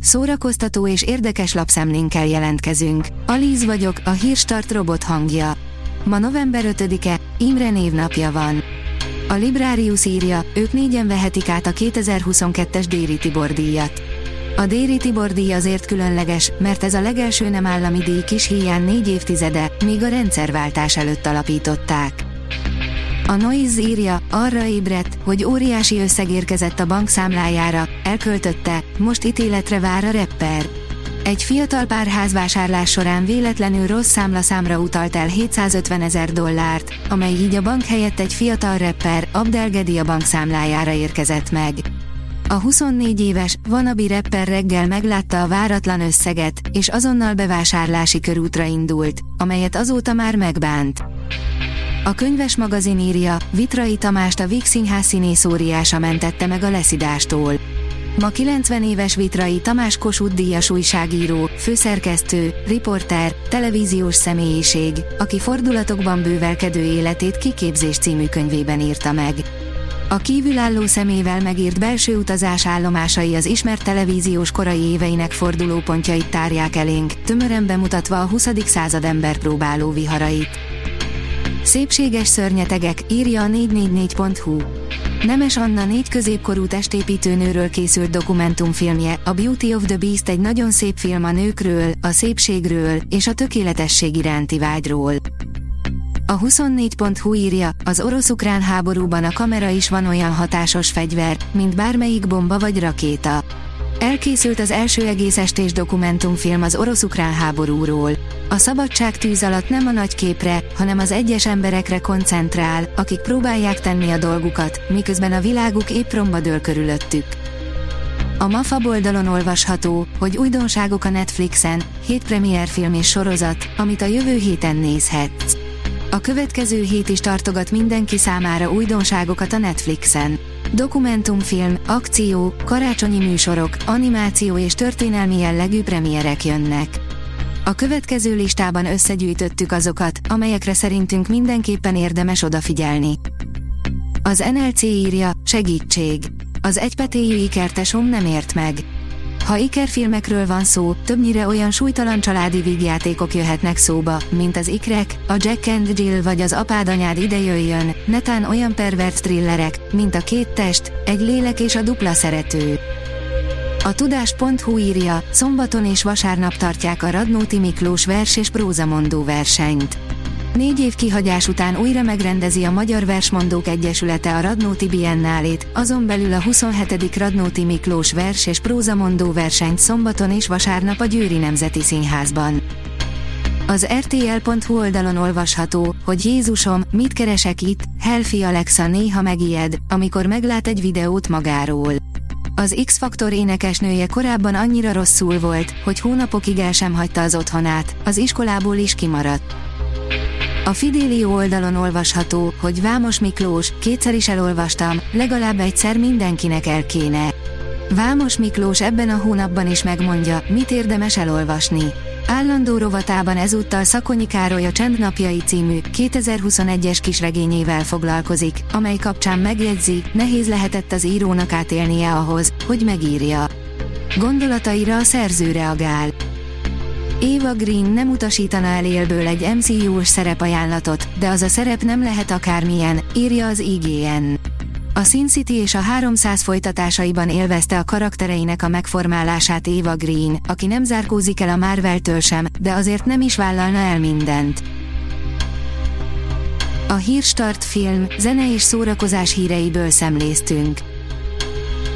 Szórakoztató és érdekes lapszemlénkkel jelentkezünk. Alíz vagyok, a hírstart robot hangja. Ma november 5-e, Imre névnapja van. A Librarius írja, ők négyen vehetik át a 2022-es Déri Tibor díjat. A Déri Tibor díj azért különleges, mert ez a legelső nem állami díj kis híján négy évtizede, míg a rendszerváltás előtt alapították. A Noise írja, arra ébredt, hogy óriási összeg érkezett a bank számlájára, elköltötte, most ítéletre vár a rapper. Egy fiatal pár házvásárlás során véletlenül rossz számlaszámra utalt el 750 ezer dollárt, amely így a bank helyett egy fiatal rapper, Abdelgedi a bank számlájára érkezett meg. A 24 éves, vanabi rapper reggel meglátta a váratlan összeget, és azonnal bevásárlási körútra indult, amelyet azóta már megbánt. A könyves magazin írja, Vitrai Tamást a Víg Színház színész óriása mentette meg a leszidástól. Ma 90 éves Vitrai Tamás Kossuth díjas újságíró, főszerkesztő, riporter, televíziós személyiség, aki fordulatokban bővelkedő életét Kiképzés című könyvében írta meg. A kívülálló szemével megírt belső utazás állomásai az ismert televíziós korai éveinek fordulópontjait tárják elénk, tömören bemutatva a 20. század ember próbáló viharait. Szépséges szörnyetegek, írja a 444.hu. Nemes Anna négy középkorú testépítőnőről készült dokumentumfilmje, a Beauty of the Beast egy nagyon szép film a nőkről, a szépségről és a tökéletesség iránti vágyról. A 24.hu írja, az orosz-ukrán háborúban a kamera is van olyan hatásos fegyver, mint bármelyik bomba vagy rakéta. Elkészült az első egész estés dokumentumfilm az orosz-ukrán háborúról. A szabadság tűz alatt nem a nagy képre, hanem az egyes emberekre koncentrál, akik próbálják tenni a dolgukat, miközben a világuk épp romba dől körülöttük. A MAFA oldalon olvasható, hogy újdonságok a Netflixen, hét premierfilm és sorozat, amit a jövő héten nézhetsz. A következő hét is tartogat mindenki számára újdonságokat a Netflixen. Dokumentumfilm, akció, karácsonyi műsorok, animáció és történelmi jellegű premierek jönnek. A következő listában összegyűjtöttük azokat, amelyekre szerintünk mindenképpen érdemes odafigyelni. Az NLC írja, segítség. Az egypetéjű ikertesom nem ért meg. Ha ikerfilmekről van szó, többnyire olyan súlytalan családi vígjátékok jöhetnek szóba, mint az Ikrek, a Jack and Jill vagy az Apád anyád jöjjön, netán olyan pervert thrillerek, mint a Két test, egy lélek és a dupla szerető. A tudás.hu írja, szombaton és vasárnap tartják a Radnóti Miklós vers és prózamondó versenyt. Négy év kihagyás után újra megrendezi a Magyar Versmondók Egyesülete a Radnóti Biennálét, azon belül a 27. Radnóti Miklós vers és prózamondó versenyt szombaton és vasárnap a Győri Nemzeti Színházban. Az rtl.hu oldalon olvasható, hogy Jézusom, mit keresek itt, Helfi Alexa néha megijed, amikor meglát egy videót magáról. Az X-Faktor énekesnője korábban annyira rosszul volt, hogy hónapokig el sem hagyta az otthonát, az iskolából is kimaradt. A Fidélió oldalon olvasható, hogy Vámos Miklós, kétszer is elolvastam, legalább egyszer mindenkinek el kéne. Vámos Miklós ebben a hónapban is megmondja, mit érdemes elolvasni. Állandó rovatában ezúttal Szakonyi Károly a Csendnapjai című 2021-es kisregényével foglalkozik, amely kapcsán megjegyzi, nehéz lehetett az írónak átélnie ahhoz, hogy megírja. Gondolataira a szerző reagál. Eva Green nem utasítana el élből egy MCU-s szerepajánlatot, de az a szerep nem lehet akármilyen, írja az IGN. A Sin City és a 300 folytatásaiban élvezte a karaktereinek a megformálását Eva Green, aki nem zárkózik el a Marvel-től sem, de azért nem is vállalna el mindent. A Hírstart film, zene és szórakozás híreiből szemléztünk.